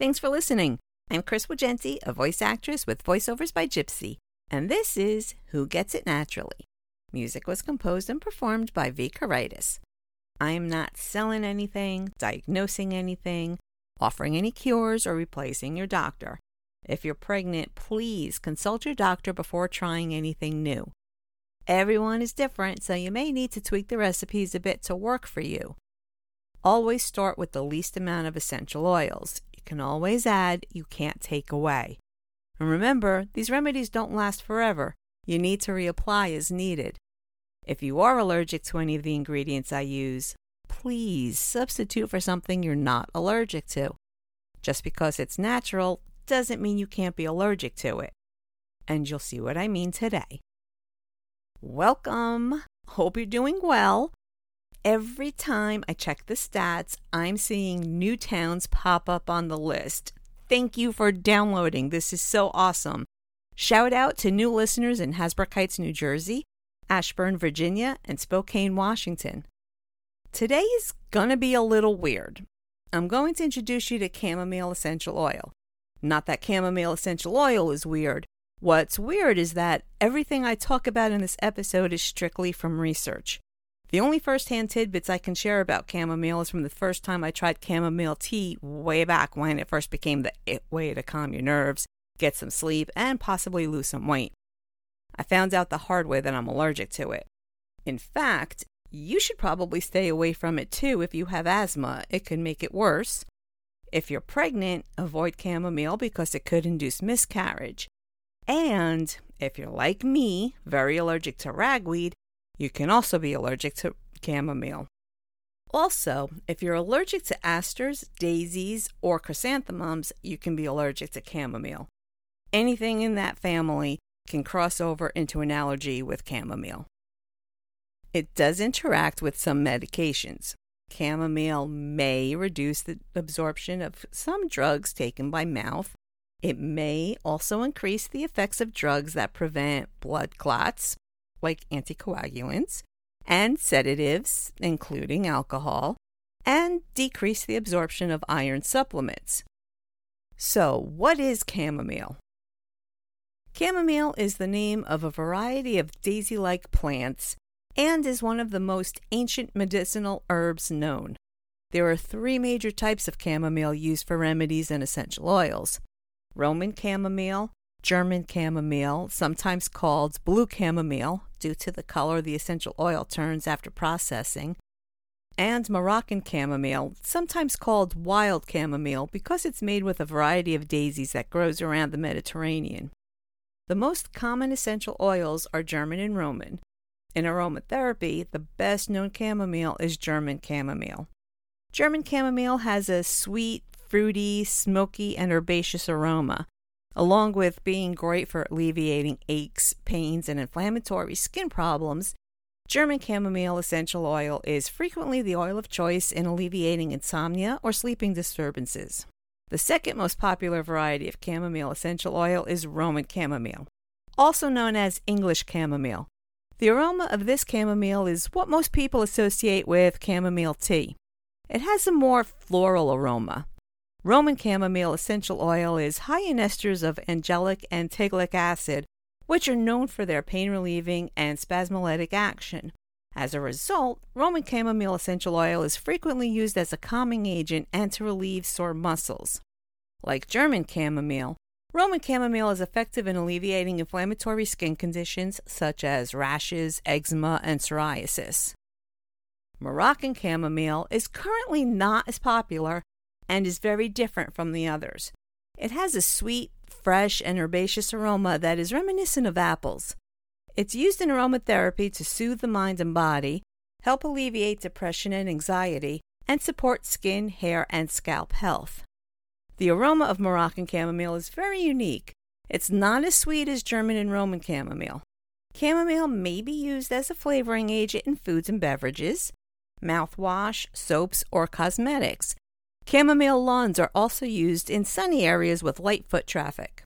Thanks for listening. I'm Chris Wagenti, a voice actress with voiceovers by Gypsy, and this is Who Gets It Naturally. Music was composed and performed by V. Karaitis. I am not selling anything, diagnosing anything, offering any cures, or replacing your doctor. If you're pregnant, please consult your doctor before trying anything new. Everyone is different, so you may need to tweak the recipes a bit to work for you. Always start with the least amount of essential oils. You can always add, you can't take away. And remember, these remedies don't last forever. You need to reapply as needed. If you are allergic to any of the ingredients I use, please substitute for something you're not allergic to. Just because it's natural doesn't mean you can't be allergic to it. And you'll see what I mean today. Welcome. Hope you're doing well. Every time I check the stats, I'm seeing new towns pop up on the list. Thank you for downloading. This is so awesome. Shout out to new listeners in Hasbrouck Heights, New Jersey, Ashburn, Virginia, and Spokane, Washington. Today is gonna be a little weird. I'm going to introduce you to chamomile essential oil. Not that chamomile essential oil is weird. What's weird is that everything I talk about in this episode is strictly from research. The only first-hand tidbits I can share about chamomile is from the first time I tried chamomile tea way back when it first became the way to calm your nerves, get some sleep, and possibly lose some weight. I found out the hard way that I'm allergic to it. In fact, you should probably stay away from it too if you have asthma. It could make it worse. If you're pregnant, avoid chamomile because it could induce miscarriage. And if you're like me, very allergic to ragweed, you can also be allergic to chamomile. Also, if you're allergic to asters, daisies, or chrysanthemums, you can be allergic to chamomile. Anything in that family can cross over into an allergy with chamomile. It does interact with some medications. Chamomile may reduce the absorption of some drugs taken by mouth. It may also increase the effects of drugs that prevent blood clots, like anticoagulants, and sedatives, including alcohol, and decrease the absorption of iron supplements. So, what is chamomile? Chamomile is the name of a variety of daisy like plants and is one of the most ancient medicinal herbs known. There are three major types of chamomile used for remedies and essential oils Roman chamomile, German chamomile, sometimes called blue chamomile due to the color the essential oil turns after processing, and Moroccan chamomile, sometimes called wild chamomile because it's made with a variety of daisies that grows around the Mediterranean. The most common essential oils are German and Roman. In aromatherapy, the best known chamomile is German chamomile. German chamomile has a sweet, fruity, smoky, and herbaceous aroma Along with being great for alleviating aches, pains, and inflammatory skin problems, German chamomile essential oil is frequently the oil of choice in alleviating insomnia or sleeping disturbances. The second most popular variety of chamomile essential oil is Roman chamomile, also known as English chamomile. The aroma of this chamomile is what most people associate with chamomile tea. It has a more floral aroma, Roman chamomile essential oil is high in esters of angelic and tiglic acid, which are known for their pain relieving and spasmolytic action. As a result, Roman chamomile essential oil is frequently used as a calming agent and to relieve sore muscles. Like German chamomile, Roman chamomile is effective in alleviating inflammatory skin conditions such as rashes, eczema, and psoriasis. Moroccan chamomile is currently not as popular and is very different from the others. It has a sweet, fresh, and herbaceous aroma that is reminiscent of apples. It's used in aromatherapy to soothe the mind and body, help alleviate depression and anxiety, and support skin, hair, and scalp health. The aroma of Moroccan chamomile is very unique. It's not as sweet as German and Roman chamomile. Chamomile may be used as a flavoring agent in foods and beverages, mouthwash, soaps, or cosmetics, Chamomile lawns are also used in sunny areas with light foot traffic.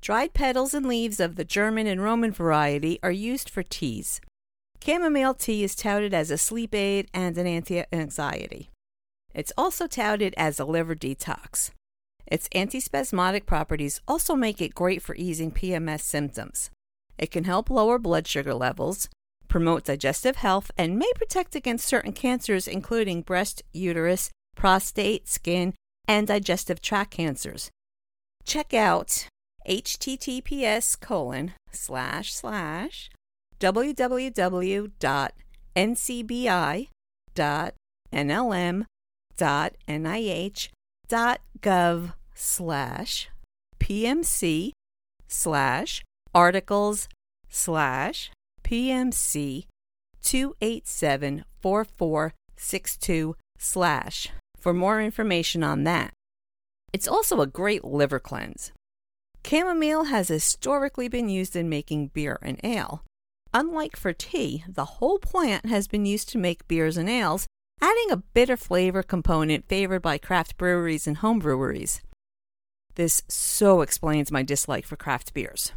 Dried petals and leaves of the German and Roman variety are used for teas. Chamomile tea is touted as a sleep aid and an anti anxiety. It's also touted as a liver detox. Its antispasmodic properties also make it great for easing PMS symptoms. It can help lower blood sugar levels, promote digestive health, and may protect against certain cancers, including breast, uterus, prostate, skin, and digestive tract cancers. Check out https colon slash slash www.ncbi.nlm.nih.gov slash pmc slash articles slash pmc 2874462 slash for more information on that. It's also a great liver cleanse. Chamomile has historically been used in making beer and ale. Unlike for tea, the whole plant has been used to make beers and ales, adding a bitter flavor component favored by craft breweries and home breweries. This so explains my dislike for craft beers.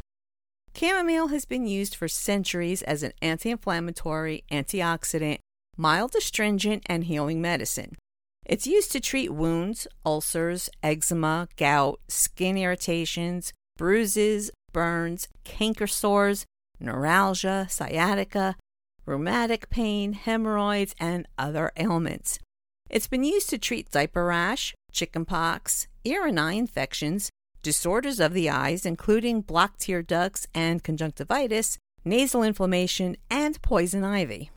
Chamomile has been used for centuries as an anti inflammatory, antioxidant, mild astringent, and healing medicine. It's used to treat wounds, ulcers, eczema, gout, skin irritations, bruises, burns, canker sores, neuralgia, sciatica, rheumatic pain, hemorrhoids, and other ailments. It's been used to treat diaper rash, chickenpox, ear and eye infections, disorders of the eyes, including blocked tear ducts and conjunctivitis, nasal inflammation, and poison ivy.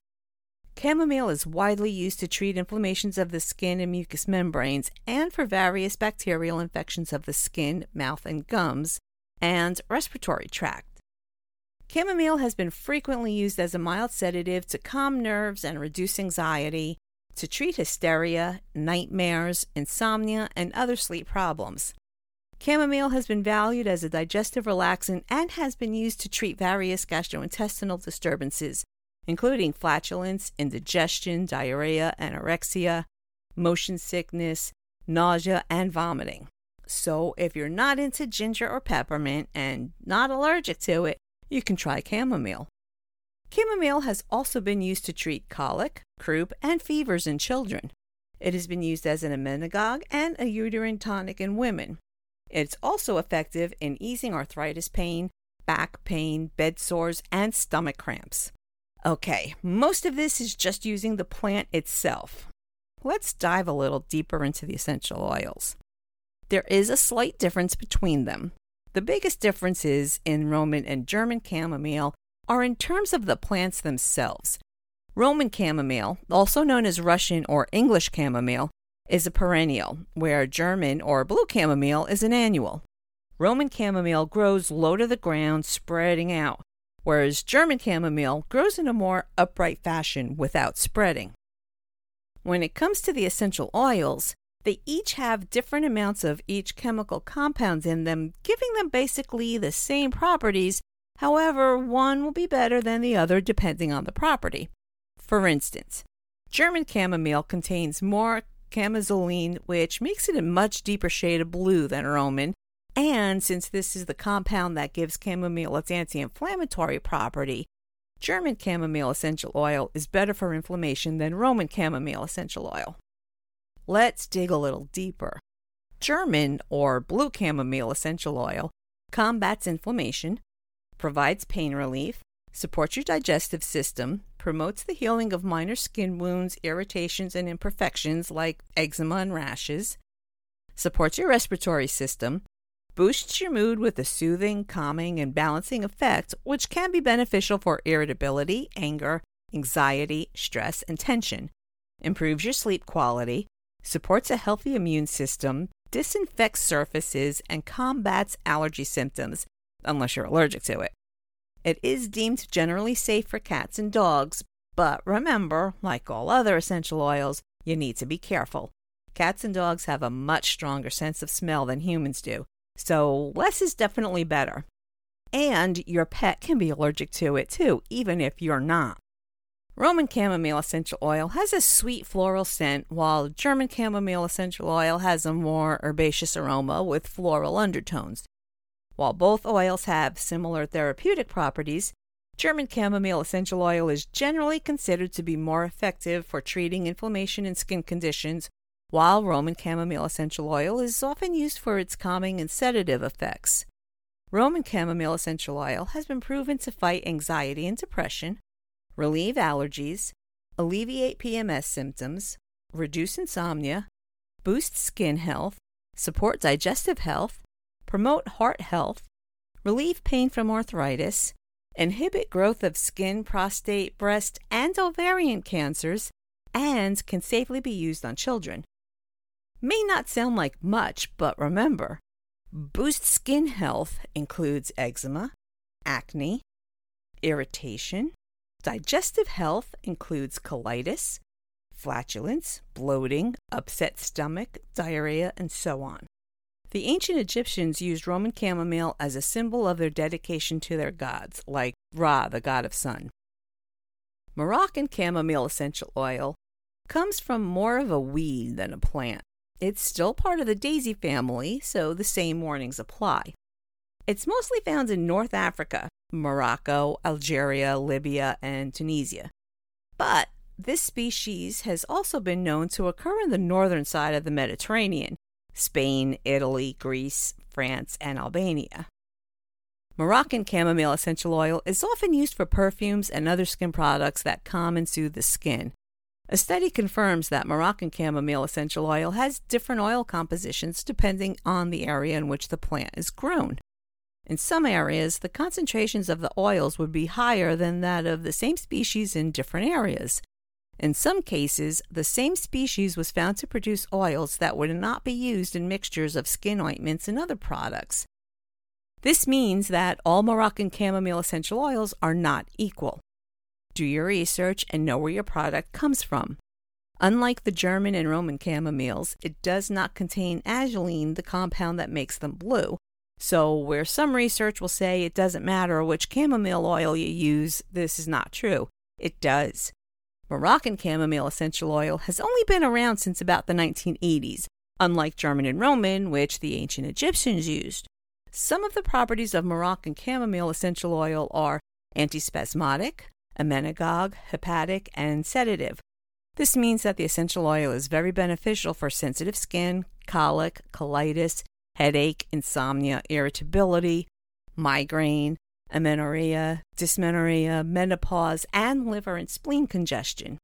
Chamomile is widely used to treat inflammations of the skin and mucous membranes and for various bacterial infections of the skin, mouth, and gums, and respiratory tract. Chamomile has been frequently used as a mild sedative to calm nerves and reduce anxiety, to treat hysteria, nightmares, insomnia, and other sleep problems. Chamomile has been valued as a digestive relaxant and has been used to treat various gastrointestinal disturbances, including flatulence, indigestion, diarrhea, anorexia, motion sickness, nausea, and vomiting. So, if you're not into ginger or peppermint and not allergic to it, you can try chamomile. Chamomile has also been used to treat colic, croup, and fevers in children. It has been used as an emmenagogue and a uterine tonic in women. It's also effective in easing arthritis pain, back pain, bed sores, and stomach cramps. Okay, most of this is just using the plant itself. Let's dive a little deeper into the essential oils. There is a slight difference between them. The biggest differences in Roman and German chamomile are in terms of the plants themselves. Roman chamomile, also known as Russian or English chamomile, is a perennial, where German or blue chamomile is an annual. Roman chamomile grows low to the ground, spreading out, whereas German chamomile grows in a more upright fashion without spreading. When it comes to the essential oils, they each have different amounts of each chemical compounds in them, giving them basically the same properties. However, one will be better than the other depending on the property. For instance, German chamomile contains more chamazulene, which makes it a much deeper shade of blue than Roman. And since this is the compound that gives chamomile its anti inflammatory property, German chamomile essential oil is better for inflammation than Roman chamomile essential oil. Let's dig a little deeper. German or blue chamomile essential oil combats inflammation, provides pain relief, supports your digestive system, promotes the healing of minor skin wounds, irritations, and imperfections like eczema and rashes, supports your respiratory system, boosts your mood with a soothing, calming, and balancing effect, which can be beneficial for irritability, anger, anxiety, stress, and tension, improves your sleep quality, supports a healthy immune system, disinfects surfaces, and combats allergy symptoms, unless you're allergic to it. It is deemed generally safe for cats and dogs, but remember, like all other essential oils, you need to be careful. Cats and dogs have a much stronger sense of smell than humans do, so less is definitely better. And your pet can be allergic to it too, even if you're not. Roman chamomile essential oil has a sweet floral scent, while German chamomile essential oil has a more herbaceous aroma with floral undertones. While both oils have similar therapeutic properties, German chamomile essential oil is generally considered to be more effective for treating inflammation and skin conditions, while Roman chamomile essential oil is often used for its calming and sedative effects. Roman chamomile essential oil has been proven to fight anxiety and depression, relieve allergies, alleviate PMS symptoms, reduce insomnia, boost skin health, support digestive health, promote heart health, relieve pain from arthritis, inhibit growth of skin, prostate, breast, and ovarian cancers, and can safely be used on children. May not sound like much, but remember, boost skin health includes eczema, acne, irritation, digestive health includes colitis, flatulence, bloating, upset stomach, diarrhea, and so on. The ancient Egyptians used Roman chamomile as a symbol of their dedication to their gods, like Ra, the god of sun. Moroccan chamomile essential oil comes from more of a weed than a plant. It's still part of the daisy family, so the same warnings apply. It's mostly found in North Africa, Morocco, Algeria, Libya, and Tunisia. But this species has also been known to occur in the northern side of the Mediterranean, Spain, Italy, Greece, France, and Albania. Moroccan chamomile essential oil is often used for perfumes and other skin products that calm and soothe the skin. A study confirms that Moroccan chamomile essential oil has different oil compositions depending on the area in which the plant is grown. In some areas, the concentrations of the oils would be higher than that of the same species in different areas. In some cases, the same species was found to produce oils that would not be used in mixtures of skin ointments and other products. This means that all Moroccan chamomile essential oils are not equal. Do your research and know where your product comes from. Unlike the German and Roman chamomiles, it does not contain azulene, the compound that makes them blue. So, where some research will say it doesn't matter which chamomile oil you use, this is not true. It does. Moroccan chamomile essential oil has only been around since about the 1980s, unlike German and Roman, which the ancient Egyptians used. Some of the properties of Moroccan chamomile essential oil are antispasmodic, emmenagogue, hepatic, and sedative. This means that the essential oil is very beneficial for sensitive skin, colic, colitis, headache, insomnia, irritability, migraine, amenorrhea, dysmenorrhea, menopause, and liver and spleen congestion.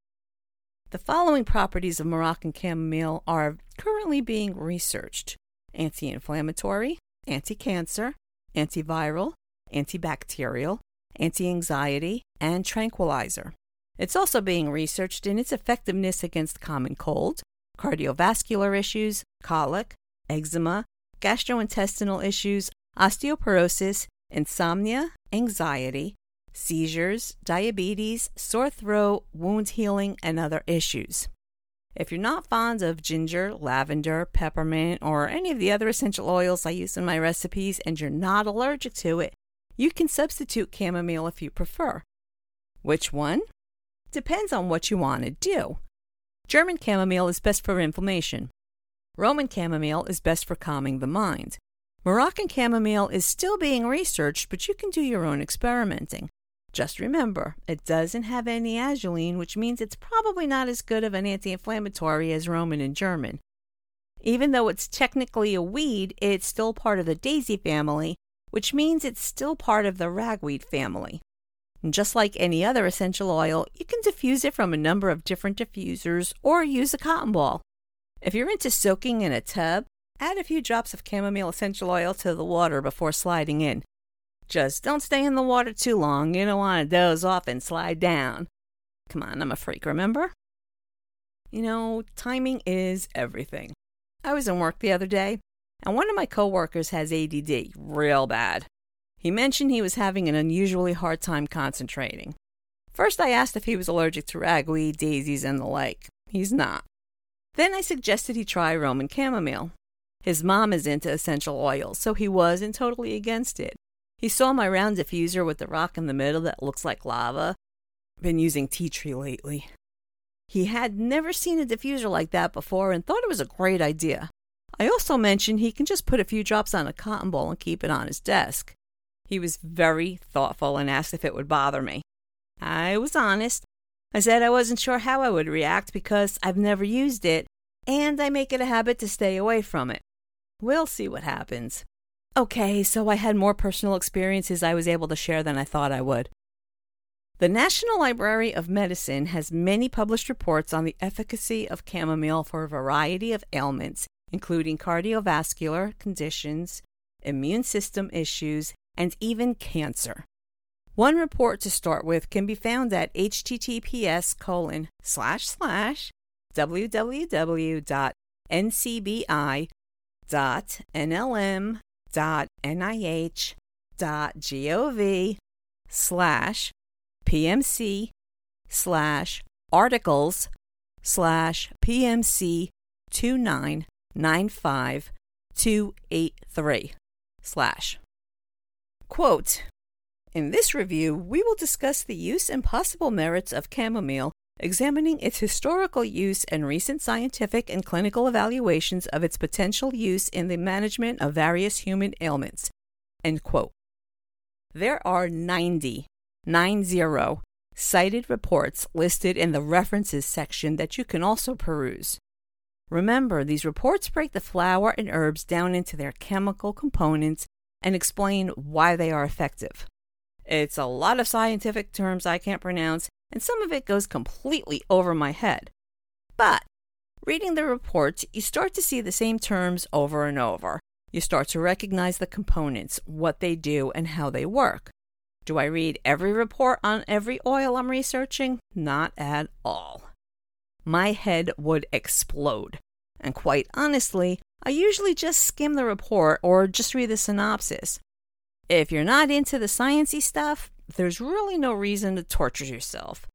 The following properties of Moroccan chamomile are currently being researched anti inflammatory, anti cancer, antiviral, antibacterial, anti anxiety, and tranquilizer. It's also being researched in its effectiveness against common cold, cardiovascular issues, colic, eczema, gastrointestinal issues, osteoporosis, insomnia, anxiety, seizures, diabetes, sore throat, wound healing, and other issues. If you're not fond of ginger, lavender, peppermint, or any of the other essential oils I use in my recipes and you're not allergic to it, you can substitute chamomile if you prefer. Which one? Depends on what you want to do. German chamomile is best for inflammation. Roman chamomile is best for calming the mind. Moroccan chamomile is still being researched, but you can do your own experimenting. Just remember, it doesn't have any azulene, which means it's probably not as good of an anti inflammatory as Roman and German. Even though it's technically a weed, it's still part of the daisy family, which means it's still part of the ragweed family. And just like any other essential oil, you can diffuse it from a number of different diffusers or use a cotton ball. If you're into soaking in a tub, Add a few drops of chamomile essential oil to the water before sliding in. Just don't stay in the water too long. You don't want to doze off and slide down. Come on, I'm a freak, remember? You know, timing is everything. I was in work the other day, and one of my coworkers has ADD real bad. He mentioned he was having an unusually hard time concentrating. First, I asked if he was allergic to ragweed, daisies, and the like. He's not. Then I suggested he try Roman chamomile. His mom is into essential oils, so he wasn't totally against it. He saw my round diffuser with the rock in the middle that looks like lava. Been using tea tree lately. He had never seen a diffuser like that before and thought it was a great idea. I also mentioned he can just put a few drops on a cotton ball and keep it on his desk. He was very thoughtful and asked if it would bother me. I was honest. I said I wasn't sure how I would react because I've never used it and I make it a habit to stay away from it. We'll see what happens. Okay, so I had more personal experiences I was able to share than I thought I would. The National Library of Medicine has many published reports on the efficacy of chamomile for a variety of ailments, including cardiovascular conditions, immune system issues, and even cancer. One report to start with can be found at https colon slash slash www.ncbi.nlm.nih.gov slash pmc slash articles slash pmc 2995283 slash quote in this review we will discuss the use and possible merits of chamomile examining its historical use and recent scientific and clinical evaluations of its potential use in the management of various human ailments. End quote. There are 90, 90 cited reports listed in the references section that you can also peruse. Remember, these reports break the flower and herbs down into their chemical components and explain why they are effective. It's a lot of scientific terms I can't pronounce, and some of it goes completely over my head. But reading the reports, you start to see the same terms over and over. You start to recognize the components, what they do, and how they work. Do I read every report on every oil I'm researching? Not at all. My head would explode. And quite honestly, I usually just skim the report or just read the synopsis. If you're not into the sciency stuff, there's really no reason to torture yourself.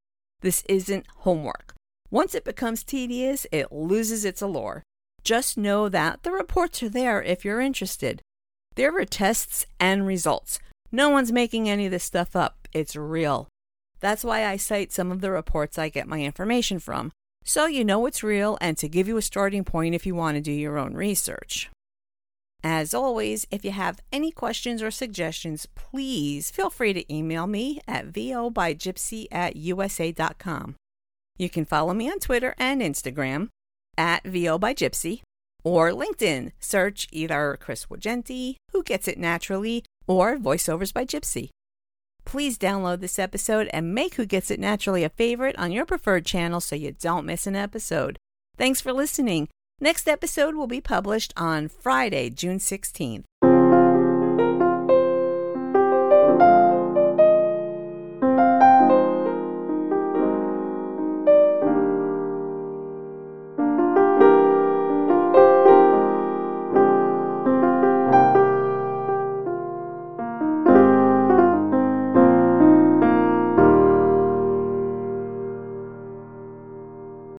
This isn't homework. Once it becomes tedious, it loses its allure. Just know that the reports are there if you're interested. There are tests and results. No one's making any of this stuff up. It's real. That's why I cite some of the reports I get my information from, so you know it's real and to give you a starting point if you want to do your own research. As always, if you have any questions or suggestions, please feel free to email me at vobygypsy at usa.com. You can follow me on Twitter and Instagram at vobygypsy or LinkedIn. Search either Chris Wagenti, Who Gets It Naturally, or Voiceovers by Gypsy. Please download this episode and make Who Gets It Naturally a favorite on your preferred channel so you don't miss an episode. Thanks for listening. Next episode will be published on Friday, June 16th.